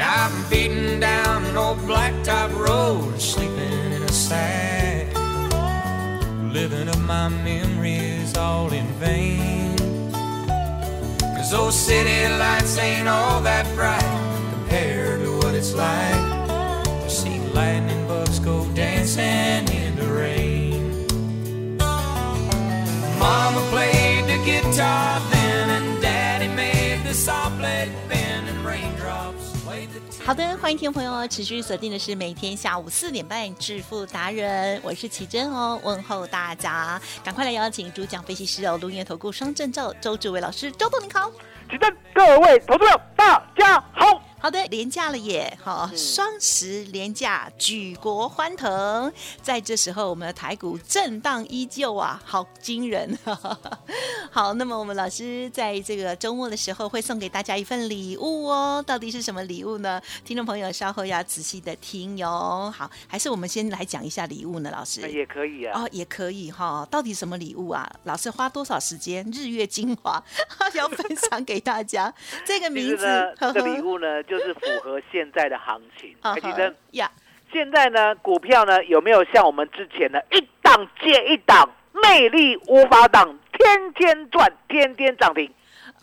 I'm beating down an old blacktop road, sleeping in a sack living up my memories all in vain. Cause those city lights ain't all that bright compared to what it's like to see lightning bugs go dancing in the rain. Mama played the guitar 好的，欢迎听众朋友哦持续锁定的是每天下午四点半致富达人，我是奇珍哦，问候大家，赶快来邀请主讲分析师哦，龙岩投顾双证照周志伟老师，周董你好。奇珍各位投资者大家好。好的，廉价了耶！好，双十廉价，举国欢腾。在这时候，我们的台股震荡依旧啊，好惊人！好，那么我们老师在这个周末的时候会送给大家一份礼物哦，到底是什么礼物呢？听众朋友稍后要仔细的听哟。好，还是我们先来讲一下礼物呢，老师？也可以啊。哦，也可以哈。到底什么礼物啊？老师花多少时间？日月精华 要分享给大家。这个名字，这个礼物呢，就是符合现在的行情。啊海奇珍，呀，现在呢，股票呢有没有像我们之前的一档接一档，魅力无法挡，天天赚，天天涨停？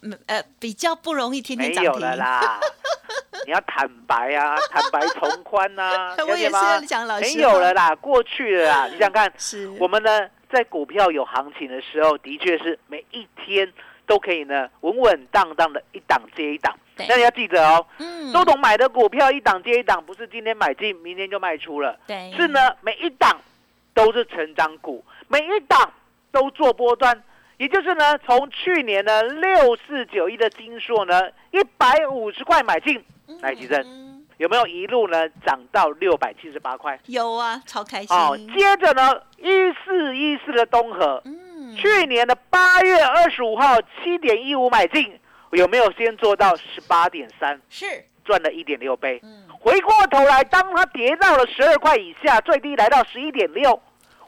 嗯呃，比较不容易天天涨停。了啦。你要坦白啊，坦白从宽呐、我也是讲老师没有了啦，过去了啦。你想想看，是我们呢在股票有行情的时候，的确是每一天都可以呢稳稳当当的一档接一档。对那你要记得哦，嗯周董买的股票一档接一档，不是今天买进，明天就卖出了，对是呢每一档都是成长股，每一档都做波段。也就是呢，从去年呢六四九一的金硕呢一百五十块买进，来吉正嗯有没有一路呢涨到六百七十八块？有啊，超开心。哦，接着呢一四一四的东河，嗯，去年的八月二十五号七点一五买进，有没有先做到十八点三，是，赚了一点六倍？嗯，回过头来，当它跌到了十二块以下，最低来到十一点六，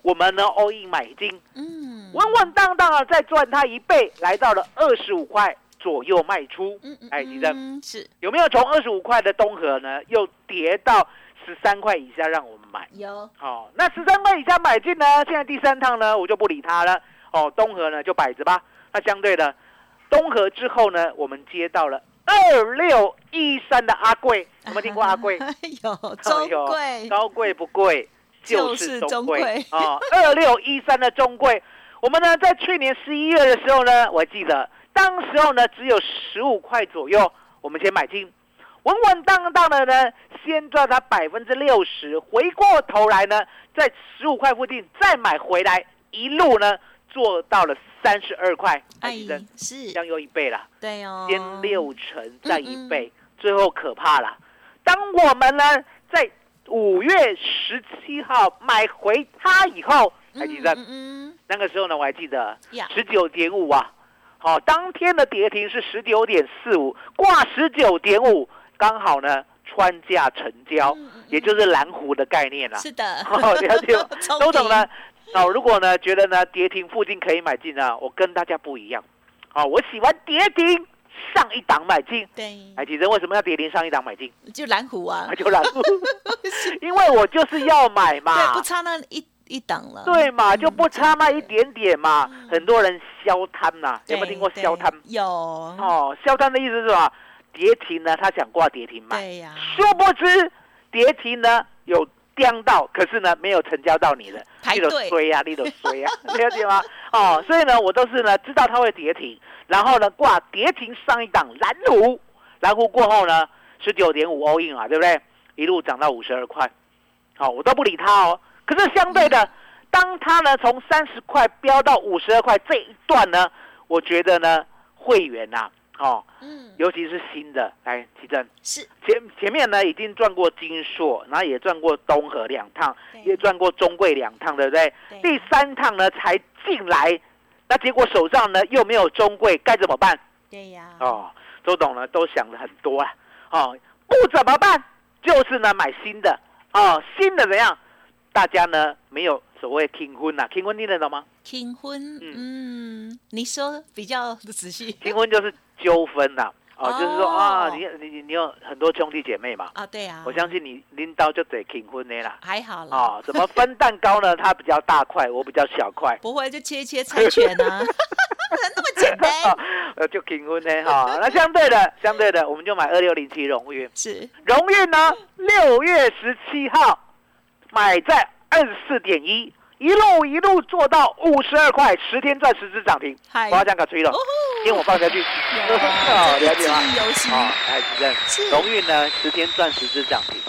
我们呢 all in 买进，嗯，稳稳当当的再赚它一倍，来到了二十五块左右卖出。嗯嗯哎，吉正嗯是有没有从二十五块的东河呢，又跌到十三块以下让我们买？有，哦，那十三块以下买进呢？现在第三趟呢，我就不理它了。哦，东河呢就摆着吧。那相对的，东河之后呢，我们接到了二六一三的阿贵，有没有听过阿贵？有中有贵，高贵不贵，就就是是中贵。啊。二六一三的中贵，我们呢在去年十一月的时候呢，我还记得当时候呢只有十五块左右，我们先买进，稳稳当当的呢，先赚它百分之六十，回过头来呢，在十五块附近再买回来，一路呢做到了三十二块，还哎记得，是。这，样又一倍了。对哦，先六成，再一嗯倍，最后可怕了。当我们呢在五月十七号买回它以后，还记得、那个时候呢？我还记得十九点五啊，好、当天的跌停是十九点四五，挂十九点五，刚好呢穿价成交，也就是蓝湖的概念啦、嗯是的，哦，了解。吗聪周董呢明？哦，如果呢觉得呢跌停附近可以买进呢，我跟大家不一样。啊，我喜欢跌停上一档买进。对，哎，其实为什么要跌停上一档买进？就蓝湖啊，就蓝湖，因为我就是要买嘛对，不，差那一一档了，对嘛，嗯就不差那一点点嘛。很多人消摊呐，有对，没有听过对消摊？有，哦，消摊的意思是什么？跌停呢，他想挂跌停买，对呀，殊不知跌停呢有刁到，可是呢没有成交到你的，你都排队衰呀，你都衰呀，了解吗？哦，所以呢，我都是呢知道它会跌停，然后呢挂跌停上一档蓝湖，蓝湖过后呢十九点五欧印啊，对不对？一路涨到五十二块，好、我都不理它哦。可是相对的，当它呢从三十块飙到五十二块这一段呢，我觉得呢会员呐、哦，嗯，尤其是新的，来提正。是前前面呢已经赚过金硕，然后也赚过东河两趟，也赚过中贵两趟，对不对？对第三趟呢才进来，那结果手上呢又没有中贵，该怎么办？对呀，哦，周董呢都想了很多啊，哦，不怎么办？就是呢买新的，哦，新的怎样？大家呢没有所谓听婚呐、听婚听得懂吗？订婚，嗯，你说比较仔细听婚就是纠纷呐、哦，就是说哦啊，你你你你有很多兄弟姐妹嘛，啊，对啊，我相信你拎刀就得听婚的啦。还好啦，哦，怎么分蛋糕呢？它比较大块，我比较小块。不会就切一切猜拳啊，那么简单，呃，就平婚呢哈。那相对的，相对的，我们就买二六零七荣运。是荣运呢，六月十七号买在二十四点一，一路一路做到五十二块，十天赚十只涨停。嗨我要讲个吹了哦，因为我放下去。了解吗？忆犹新，哦，来，主任，荣运呢，十天赚十只涨停。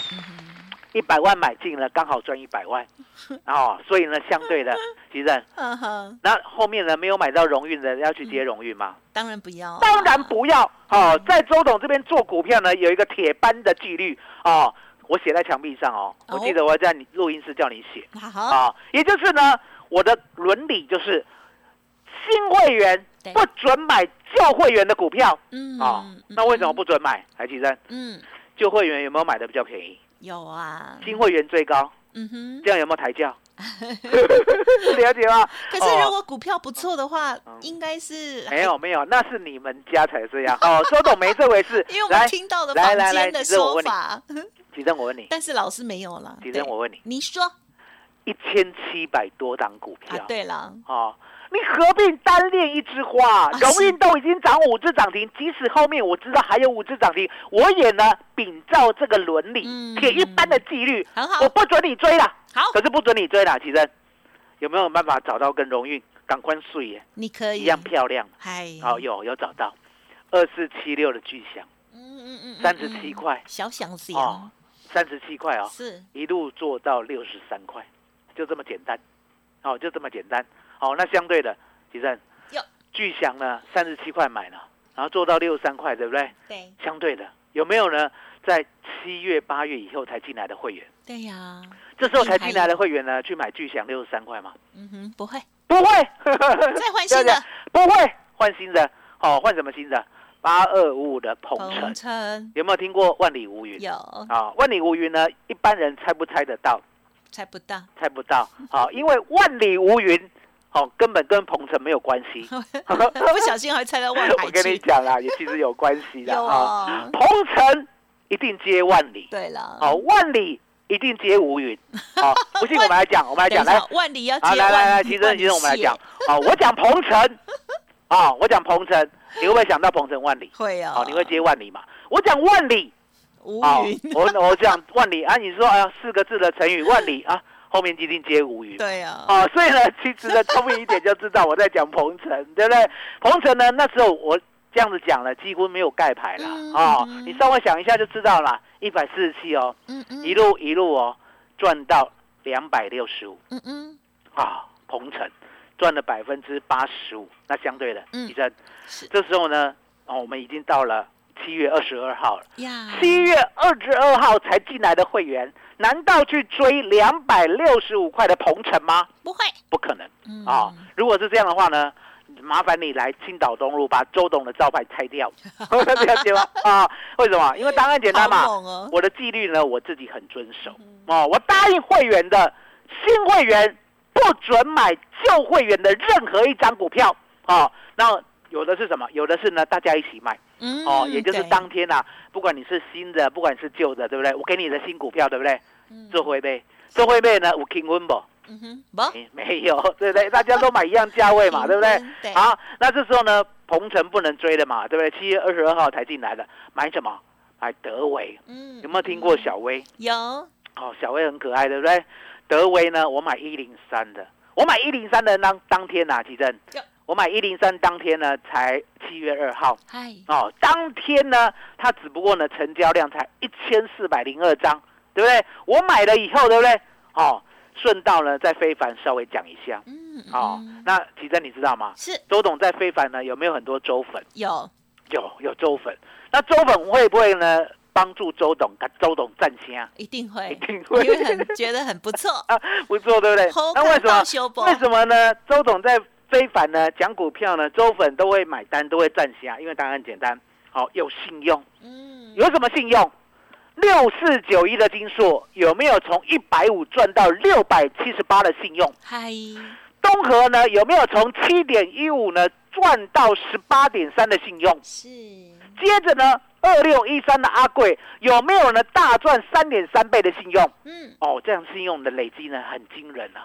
一百万买进了，刚好赚一百万，哦，所以呢，相对的，其实那后面呢没有买到荣运的要去接荣运吗？当然不要，当然不要。哦，在周董这边做股票呢，有一个铁般的纪律哦，我写在墙壁上哦，哦我记得我在你录音室叫你写好，啊、也就是呢，我的伦理就是新会员不准买旧会员的股票嗯啊、嗯那为什么不准买？海奇生，嗯，旧会员有没有买的比较便宜？有啊，新会员最高，嗯哼。这样有没有抬价？了解吗？可是哦如果股票不错的话，嗯应该是没有没有，那是你们家才这样 哦。周董没这回事 因为我。们来，听到的坊来来来间的其实我问你说法，吉正，我问你，但是老师没有了。吉正，我问你，你说一千七百多档股票，啊？对了，哦，你何必单恋一枝花？荣是运都已经涨五只涨停，即使后面我知道还有五只涨停，我也呢秉照这个伦理嗯，铁一般的纪律，很好我，不准你追了。好，可是不准你追啦，其实有没有办法找到跟荣运？赶快睡耶。你可以。一样漂亮？嗨，好、有有找到，二四七六的巨响，嗯嗯嗯，三十七块。小想子哦，三十七块哦，是。一路做到六十三块，就这么简单，哦，就这么简单。哦，那相对的，其实有巨响呢，三十七块买了，然后做到六十三块，对不对？对。相对的，有没有呢？在七月、八月以后才进来的会员，对呀，这时候才进来的会员呢，去买巨响六十三块吗？嗯哼，不会，不会，再换新的。不会。换新的，哦，换什么新的？八二五五的鹏程。鹏，有没有听过万里无云？有。啊，万里无云呢，一般人猜不猜得到？猜不到，猜不到。啊，因为万里无云，哦，根本跟鹏程没有关系。不小心还猜到万海我跟你去，讲啦，也其实有关系的 有啊。啊，鹏程一定接万里，对了，哦，万里一定接无云。好，不信我们来讲，我们来讲来。万里要接啊，来来来，万其实其实我们来讲万里，好，我讲鹏程，啊，我讲鹏程，你会不会想到鹏程万里？会啊，好，你会接万里嘛？我讲万里，无啊云，，我我讲万里。啊，你说哎呀四个字的成语万里啊，后面一定接无云。对啊，哦，所以呢，其实呢，聪明一点就知道我在讲鹏程，对不对？鹏程呢，那时候我这样子讲了，几乎没有盖牌了嗯哦嗯。你稍微想一下就知道了，一百四十七哦，嗯嗯一路一路哦，赚到两百六十五嗯嗯，啊，鹏程赚了百分之八十五。那相对的，嗯医生，是这时候呢，哦，我们已经到了七月二十二号七月二十二号才进来的会员，难道去追两百六十五块的鹏程吗？不会不可能。嗯啊、如果是这样的话呢，麻烦你来青岛东路把周董的招牌拆掉，了解吗？啊，为什么？因为答案简单嘛，哦，我的纪律呢，我自己很遵守。哦，我答应会员的新会员不准买旧会员的任何一张股票。哦，那有的是什么？有的是呢，大家一起买。嗯哦，也就是对当天啊，不管你是新的，不管是旧的，对不对？我给你的新股票，对不对？嗯做会呗，做会呗呢，有平温不？嗯哼，不，没没有，对不对？大家都买一样价位嘛，对不对？对好，那这时候呢，鹏程不能追的嘛，对不对？七月二十二号才进来的，买什么？买德维，嗯有没有听过小薇？有哦，小薇很可爱，对不对？德威呢，我买一零三的，我买一零三的当当天呐、啊，奇正有，我买一零三当天呢才七月二号，哦，当天呢它只不过呢成交量才一千四百零二张，对不对？我买了以后，对不对？哦，顺道呢在非凡稍微讲一下嗯，哦嗯，那奇正你知道吗？是周董在非凡呢有没有很多周粉？有有有周粉，那周粉会不会呢帮助周董跟周董站先？一定会，一定会因为很觉得很不错 啊，不错，对不对？那为什么为什么呢？周董在非凡呢讲股票呢，周粉都会买单，都会赚啊，因为答案很简单，好、有信用，嗯，有什么信用？六四九一的金数有没有从一百五赚到六百七十八的信用？嗨，东河呢有没有从七点一五呢赚到十八点三的信用？是，接着呢，二六一三的阿贵有没有呢大赚三点三倍的信用？嗯，哦，这样信用的累积呢很惊人啊，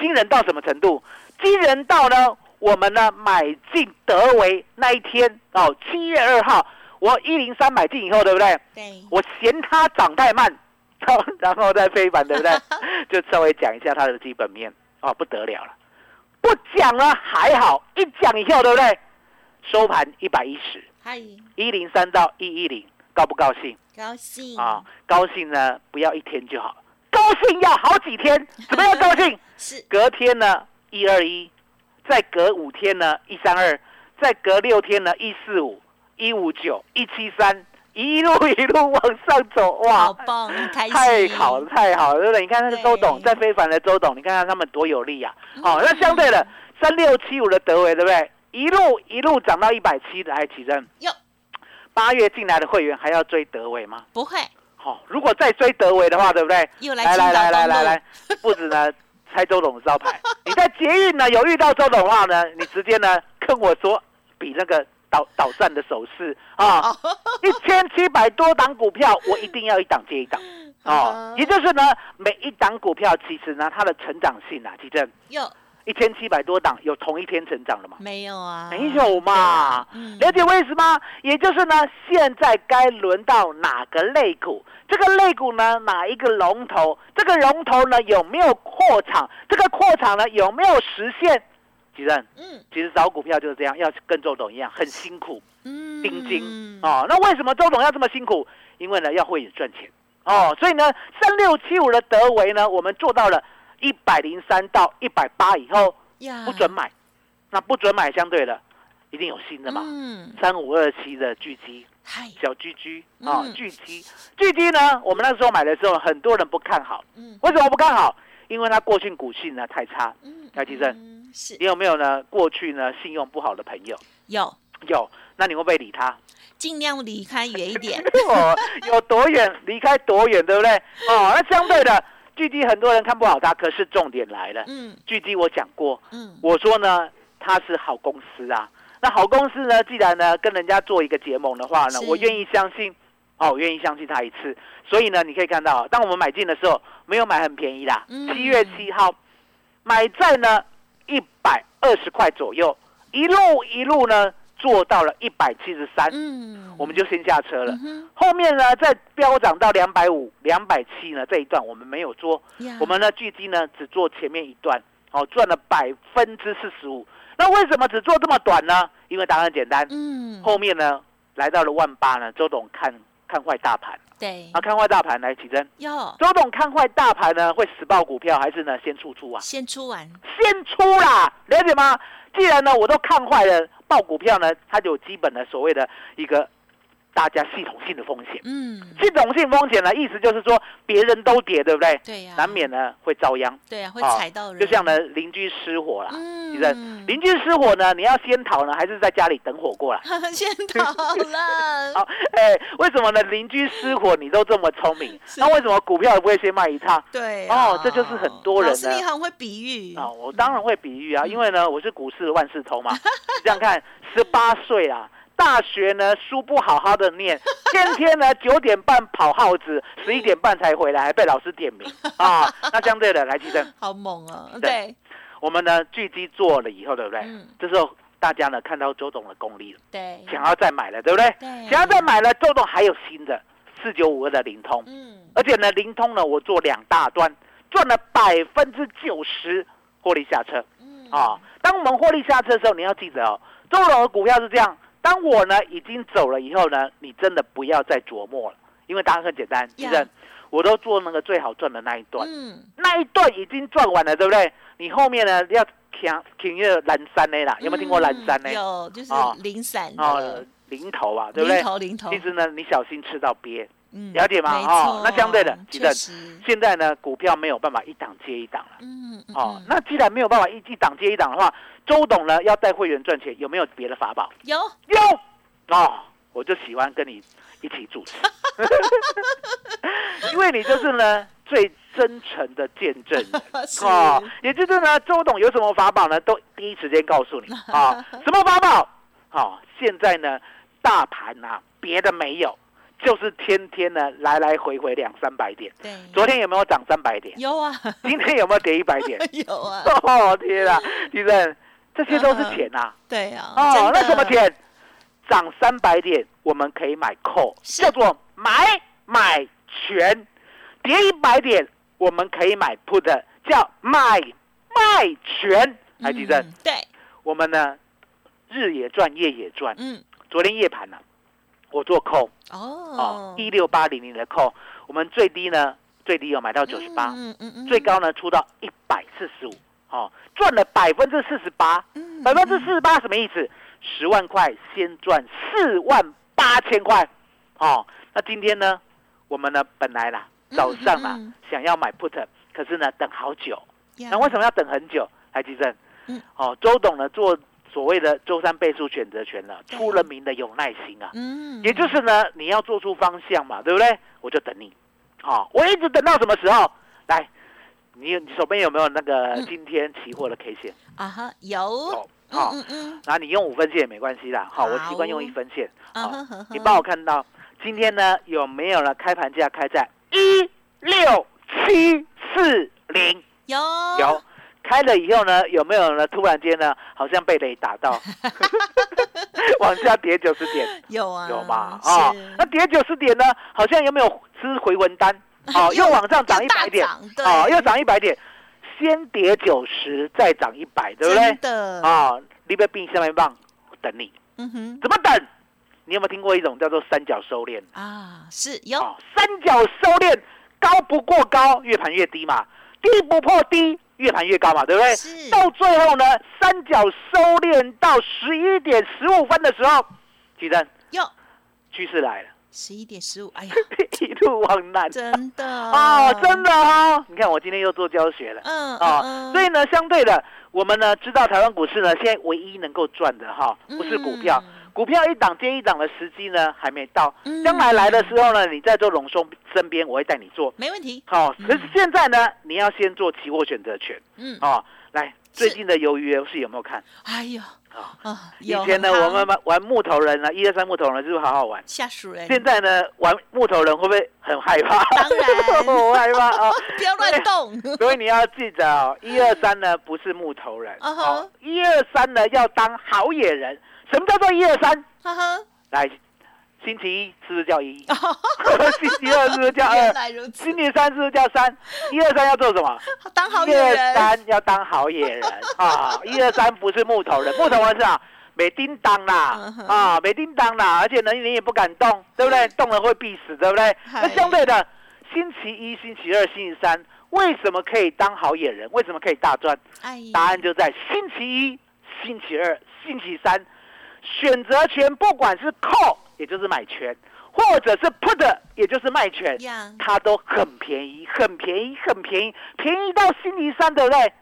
惊人到什么程度？惊人到呢，我们呢买进德维那一天哦，七月二号，我一零三买进以后，对不对？对，我嫌它涨太慢，然后再飞板，对不对？就稍微讲一下它的基本面哦，不得了了。不讲了还好，一讲以后，对不对？收盘一百一十，嗨，一零三到一一零，高不高兴？高兴啊，高兴呢，不要一天就好，高兴要好几天。怎么样高兴？是，隔天呢，一二一，再隔五天呢，一三二，再隔六天呢，一四五，一五九，一七三，一路 一路往上走，好哇！棒，开，太好了，太好了，对不对？你看那个周董，在非凡的周董，你看看他们多有力啊！好哦，那相对的，三六七五的德维，对不对？一路一路涨到一百七的爱奇珍哟，八月进来的会员还要追德维吗？不会，好、如果再追德维的话，对不对？又来来来来来，不止呢拆周董的招牌，你在捷运呢有遇到周董的话呢，你直接呢跟我说比那个导导站的手势啊，哦，一千七百多档股票，我一定要一档接一档。哦嗯，也就是呢每一档股票其实呢它的成长性啊，其实有一千七百多档有同一天成长的吗？没有啊？没有嘛，嗯了解为什么？也就是呢，现在该轮到哪个类股？这个类股呢，哪一个龙头？这个龙头呢有没有扩场？这个扩场呢有没有实现？其实，嗯其实找股票就是这样，要跟周董一样很辛苦，嗯盯紧哦。那为什么周董要这么辛苦？因为呢要会赚钱哦，所以呢，三六七五的德维呢，我们做到了一百零三到一百八以后呀不准买，那不准买相对的一定有新的嘛。嗯，三五二七的巨基，小巨基啊嗯，巨基，巨基呢，我们那时候买的时候，很多人不看好，嗯为什么不看好？因为它过去股性呢太差。嗯台积电嗯是你有没有呢？过去呢信用不好的朋友？有，有，那你会不会理他？尽量离开远一点，哦，有多远离开多远，对不对？哦，那相对的，巨基很多人看不好它，可是重点来了，嗯巨基我讲过，嗯，我说呢，它是好公司啊。那好公司呢，既然呢跟人家做一个结盟的话呢，我愿意相信，哦，我愿意相信它一次。所以呢，你可以看到，当我们买进的时候，没有买很便宜啦嗯，七月七号买在呢一百二十块左右，一路一路呢做到了一百七十三，嗯，我们就先下车了嗯。哼后面呢，再飙涨到两百五、两百七呢，这一段我们没有做。我们呢，巨基呢只做前面一段，哦，赚了百分之四十五。那为什么只做这么短呢？因为答案很简单，嗯后面呢来到了万八呢，周董看看坏大盘对啊，看坏大盘来起真。要周董看坏大盘呢，会死爆股票还是呢先出出啊？先出完，先出啦，了解吗？既然呢我都看坏了，报股票呢，它就有基本的所谓的一个大家系统性的风险。嗯，系统性风险呢，意思就是说别人都跌，对不对？对呀，难免呢会遭殃。对呀，会哦踩到人，就像呢邻居失火啦，嗯，其实邻居失火呢，你要先逃呢，还是在家里等火过来？先逃了，好，哎，为什么呢？邻居失火你都这么聪明，那为什么股票也不会先卖一趟？对哦这就是很多人呢你很会比喻啊、我当然会比喻啊，嗯因为呢，我是股市万事通嘛。你这样看，十八岁啊，大学呢书不好好的念，天天呢九点半跑耗子，十一点半才回来，还被老师点名 啊。那相对的，来提正，好猛哦，对对，我们呢聚集做了以后，对不对？嗯这时候大家呢看到周董的功力了，对，想要再买了，对不对？对想要再买了，周董还有新的四九五二的灵通，嗯，而且呢，灵通呢，我做两大端，赚了百分之九十获利下车。嗯啊，当我们获利下车的时候，你要记得哦，周董的股票是这样。当我呢已经走了以后呢，你真的不要再琢磨了，因为答案很简单，呀其实我都做那个最好赚的那一段，嗯，那一段已经赚完了，对不对？你后面呢要听听那个蓝山的啦，有没有听过蓝山呢？嗯有，就是哦零散哦的，，零头啊，对不对零？头零头，其实呢，你小心吃到鳖。嗯了解吗？哦那相对的其实确实，现在呢，股票没有办法一档接一档了。嗯嗯哦嗯，那既然没有办法一一档接一档的话，周董呢要带会员赚钱，有没有别的法宝？有。有。哦，我就喜欢跟你一起主持，因为你就是呢最真诚的见证人 是。哦，也就是呢，周董有什么法宝呢，都第一时间告诉你啊、什么法宝？好、现在呢，大盘啊，别的没有，就是天天呢来来回回两三百点。对，昨天有没有涨三百点？有啊今天有没有跌一百点？有啊，哦天啊，地震，这些都是钱啊！对啊，哦，那什么？钱？涨三百点，我们可以买 call，叫做买买权；跌一百点，我们可以买 put，叫买卖权。还记得、嗯对，我们呢，日也赚，夜也赚。嗯，昨天夜盘呢、我做 call 哦。哦，，一六八零零的 call，我们最低呢，最低有买到九十八，嗯嗯嗯，最高呢出到一百四十五，哦，赚了百分之四十八，嗯百分之四十八什么意思？十万块先赚四万八千块，哦，那今天呢，我们呢本来啦嗯早上啦、嗯嗯。想要买 put，可是呢等好久，那为什么要等很久？台积电，嗯。哦，周董呢做所谓的周三倍数选择权了，出了名的有耐心啊，嗯，也就是呢你要做出方向嘛，对不对？我就等你，好、我一直等到什么时候？来，你你手边有没有那个嗯今天期货的 K 线？啊哈有，好、嗯嗯，然后你用五分线也没关系啦，好，我习惯用一分线。好你帮我看到今天呢有没有了？开盘价开在一六七四零，有有。开了以后呢，有没有呢？突然间呢，好像被雷打到，往下跌九十点，有啊有吗？啊、是那跌九十点呢，好像有没有吃回文丹？哦，又往上涨一百点哦，又涨一百点，先跌九十，再涨一百，对不对真？的，啊，你别并下面棒，我等你。嗯哼，怎么等？你有没有听过一种叫做三角收敛？啊是有，哦，三角收敛，高不过高，越盘越低嘛；低不破低，越盘越高嘛，对不对？是到最后呢，三角收敛到十一点十五分的时候，举证哟趋势来了，十一点十五，哎呀，一路往南。真的哦，真的哦！你看我今天又做教学了。嗯啊、嗯所以呢，相对的，我们呢知道台湾股市呢，现在唯一能够赚的哈，不是股票，嗯股票一档接一档的时机呢还没到嗯，将来来的时候呢，你在做龙松身边，我会带你做。没问题，好、可是现在呢，你要先做期货选择权嗯，哦。来，最近的鱿鱼游戏有没有看？哎呦啊、啊，以前呢，我们玩玩木头人呢，一二三木头人是不是好好玩？吓死人，现在呢，玩木头人会不会很害怕？当然 我害怕哦。不要乱动，所以你要记得哦，一二三呢不是木头人，哦，一二三呢要当好野人。什么叫做一二三？来，星期一是不是叫一？星期二是不是叫二？星期三是不是叫三？一二三要做什么？当好一二三要当好野人 啊！一二三不是木头人，木头人是啊，没叮当啦啊，没叮当啦，而且呢你也不敢动，对不对？动了会必死，对不对？那相对的，星期一、星期二、星期三为什么可以当好野人？为什么可以大赚？哎，答案就在星期一、星期二、星期三，选择权不管是 call 也就是买权，或者是 put 也就是卖权，呀，它都很便宜，很便宜，很便宜，便宜到星期三，对不对？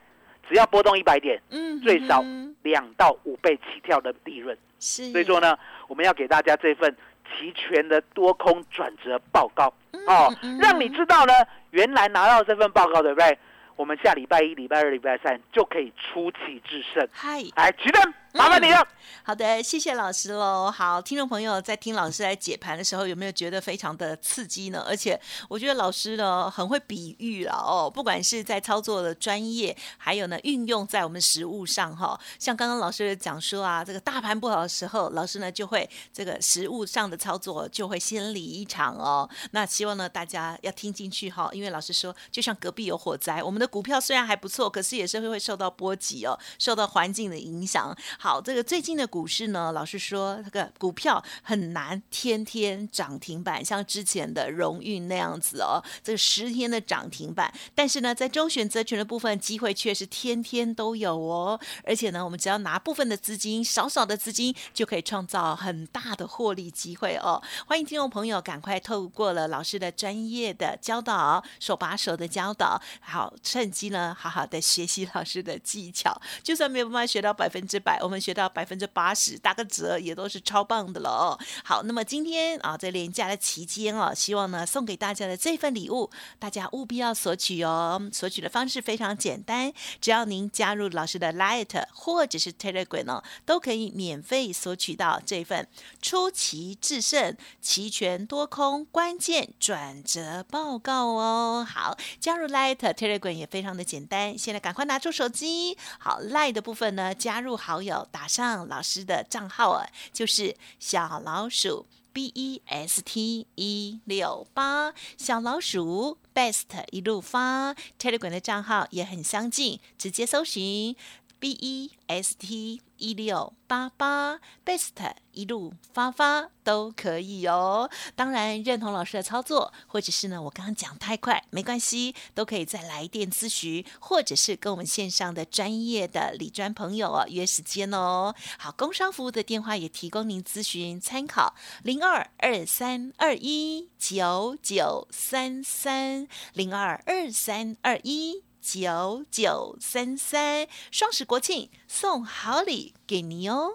只要波动一百点，嗯，最少嗯两到五倍起跳的利润。是，所以说呢，我们要给大家这份齐全的多空转折报告嗯哦嗯，让你知道呢，原来拿到这份报告，对不对？我们下礼拜一、礼拜二、礼拜三就可以出奇制胜。嗨，来，举证麻烦你了。好的，谢谢老师喽。好，听众朋友在听老师来解盘的时候，有没有觉得非常的刺激呢？而且我觉得老师呢很会比喻了哦，不管是在操作的专业，还有呢运用在我们实物上哈。像刚刚老师讲说啊，这个大盘不好的时候，老师呢就会这个实物上的操作就会先理一场哦。那希望呢大家要听进去哈，因为老师说，就像隔壁有火灾，我们的股票虽然还不错，可是也是会会受到波及哦，受到环境的影响。好，这个最近的。股市呢，老实说，这个股票很难天天涨停板，像之前的荣运那样子哦，这个十天的涨停板。但是呢，在周选择权的部分，机会却是天天都有哦。而且呢，我们只要拿部分的资金，少少的资金，就可以创造很大的获利机会哦。欢迎听众朋友赶快透过了老师的专业的教导，手把手的教导，好趁机呢，好好的学习老师的技巧。就算没有办法学到百分之百，我们学到百分之八。十打个折也都是超棒的了。好，那么今天啊，在连假的期间哦，希望呢送给大家的这份礼物，大家务必要索取哦。索取的方式非常简单，只要您加入老师的 Light 或者是 Telegram 哦，都可以免费索取到这份出奇制胜、齐全多空关键转折报告哦。好，加入 Light Telegram 也非常的简单，现在赶快拿出手机。好，Light 的部分呢，加入好友，打上老师。的账号啊，就是小老鼠 B E S T 一六八，小老鼠 Best 一路发，Telegram 的账号也很相近，直接搜寻 B E S T。一六八八，best 一路发发都可以哦。当然认同老师的操作，或者是呢我刚刚讲太快，没关系，都可以再来电咨询，或者是跟我们线上的专业的理专朋友哦约时间哦。好，工商服务的电话也提供您咨询参考：零二二三二一九九三三零二二三二一。九九三三，双十国庆送好礼给你哦！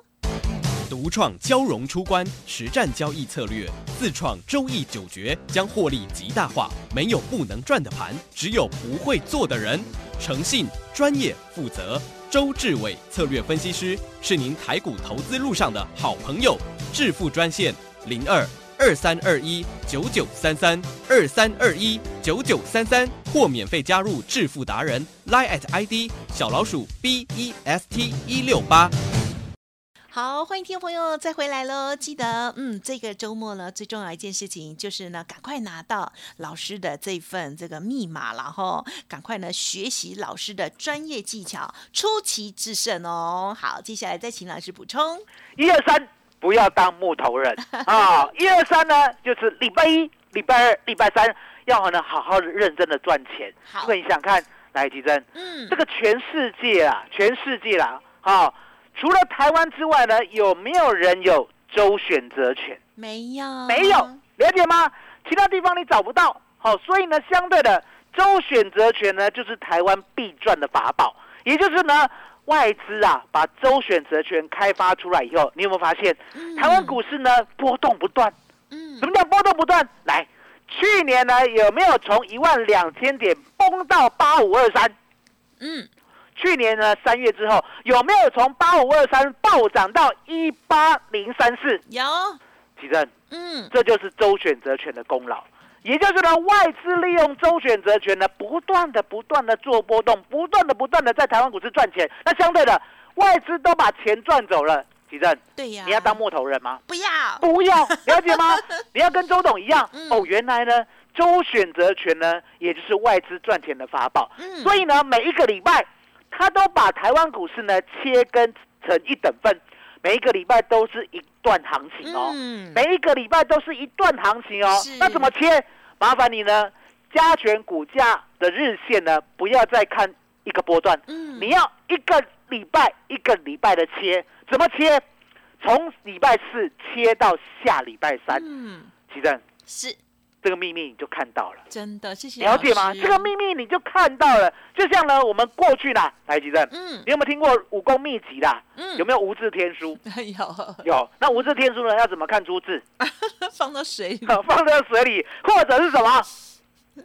独创交融出关实战交易策略，自创周易九诀，将获利极大化。没有不能赚的盘，只有不会做的人。诚信、专业、负责，周志伟策略分析师是您台股投资路上的好朋友。致富专线零二。二三二一九九三三二三二一九九三三，或免费加入致富达人，line at ID 小老鼠 B E S T 一六八。好，欢迎听众朋友再回来喽！记得，嗯，这个周末呢，最重要一件事情就是呢，赶快拿到老师的这份这个密码，然后赶快呢学习老师的专业技巧，出奇制胜哦。好，接下来再请老师补充，一二三。不要当木头人 啊！一二三呢，就是礼拜一、礼拜二、礼拜三要呢好好的认真的赚钱。好，因为你想看，来吉珍，嗯，这个全世界啊，全世界啦，啊，除了台湾之外呢，有没有人有周选择权？没有，没有，了解吗？其他地方你找不到。好，所以呢，相对的周选择权呢，就是台湾必赚的法宝，也就是呢。外资啊，把周选择权开发出来以后，你有没有发现，台湾股市呢波动不断？嗯，什么叫波动不断？来，去年呢有没有从一万两千点崩到八五二三？嗯，去年呢三月之后有没有从八五二三暴涨到一八零三四？有，奇正，嗯，这就是周选择权的功劳。也就是呢，外资利用周选择权呢，不断的、不断的做波动，不断的、不断的在台湾股市赚钱。那相对的，外资都把钱赚走了，奇正，对呀，你要当木头人吗？不要，不要，了解吗？你要跟周董一样哦。原来呢，周选择权呢，也就是外资赚钱的法宝。嗯，所以呢，每一个礼拜，他都把台湾股市呢切分成一等份，每一个礼拜都是一。段行情哦，每一个礼拜都是一段行情哦。那怎么切？麻烦你呢，加权股价的日线呢，不要再看一个波段，你要一个礼拜一个礼拜的切。怎么切？从礼拜四切到下礼拜三。嗯，奇正是。这个秘密你就看到了，真的，谢谢了解吗？这个秘密你就看到了，就像呢，我们过去啦台积电，嗯，你有没有听过武功秘籍啦？嗯，有没有无字天书？有，有。那无字天书呢？要怎么看出字？放到水里，放在水里，或者是什么？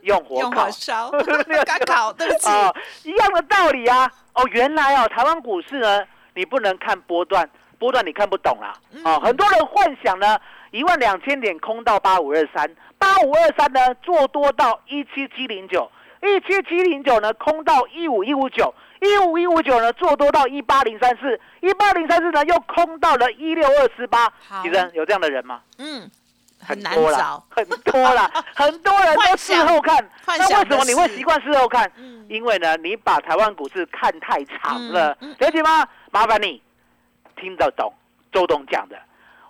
用火烤烧，干烤，对不起。一样的道理啊。哦，原来哦，台湾股市呢，你不能看波段，波段你看不懂啦。嗯啊，很多人幻想呢，一万两千点空到八五二三，八五二三呢做多到一七七零九，一七七零九呢空到一五一五九，一五一五九呢做多到一八零三四，一八零三四呢又空到了一六二四八好。其实有这样的人吗？嗯，很难找，，很多啦，很多人都事后看。那为什么你会习惯事后看？嗯因为呢，你把台湾股市看太长了嗯嗯，了解吗？麻烦你听得懂周董讲的，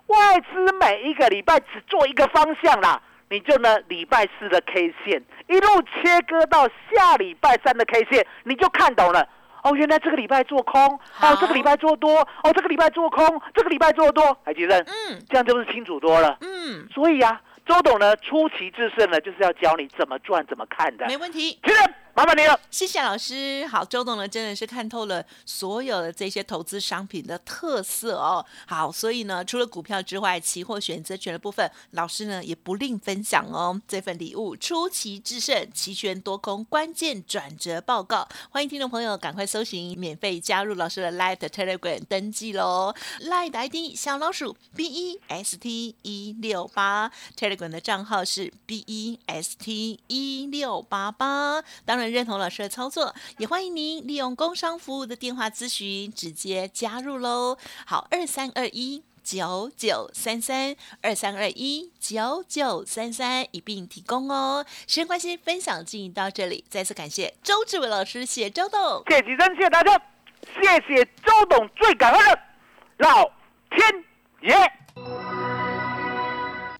外资每一个礼拜只做一个方向啦，你就呢礼拜四的 K 线一路切割到下礼拜三的 K 线，你就看懂了。哦，原来这个礼拜做空，哦，这个礼拜做多，哦，这个礼拜做空，这个礼拜做多，海吉生，嗯这样就不是清楚多了？嗯，所以啊，周董呢出奇制胜呢，就是要教你怎么赚、怎么看的。没问题。麻烦你了。谢谢老师。好，周董呢真的是看透了所有的这些投资商品的特色哦。好，所以呢，除了股票之外，期货选择权的部分，老师呢也不吝分享哦。这份礼物出奇制胜，期权多空关键转折报告，欢迎听众朋友赶快搜寻，免费加入老师的 Light Telegram 登记喽。Light ID 小老鼠 B E S T 一六八，Telegram 的账号是 B E S T 一六八八。当然认同老师的操作，也欢迎您利用工商服务的电话咨询直接加入喽。好，二三二一。九九三三二三二一九九三三一并提供哦。时间关系，分享进行到这里，再次感谢周志伟老师，谢周董。谢谢吉生，谢谢大家，谢谢周董，最感恩的老天爷。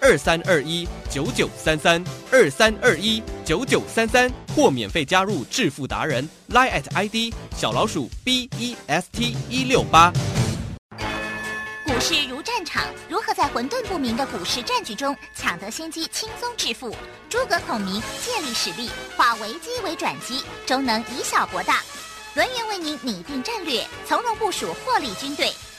二三二一九九三三二三二一九九三三，或免费加入致富达人 Line at ID 小老鼠 B E S T 一六八。股市如战场，如何在混沌不明的股市战局中抢得先机，轻松致富？诸葛孔明借力使力，化危机为转机，终能以小博大。轮源为您拟定战略，从容部署获利军队，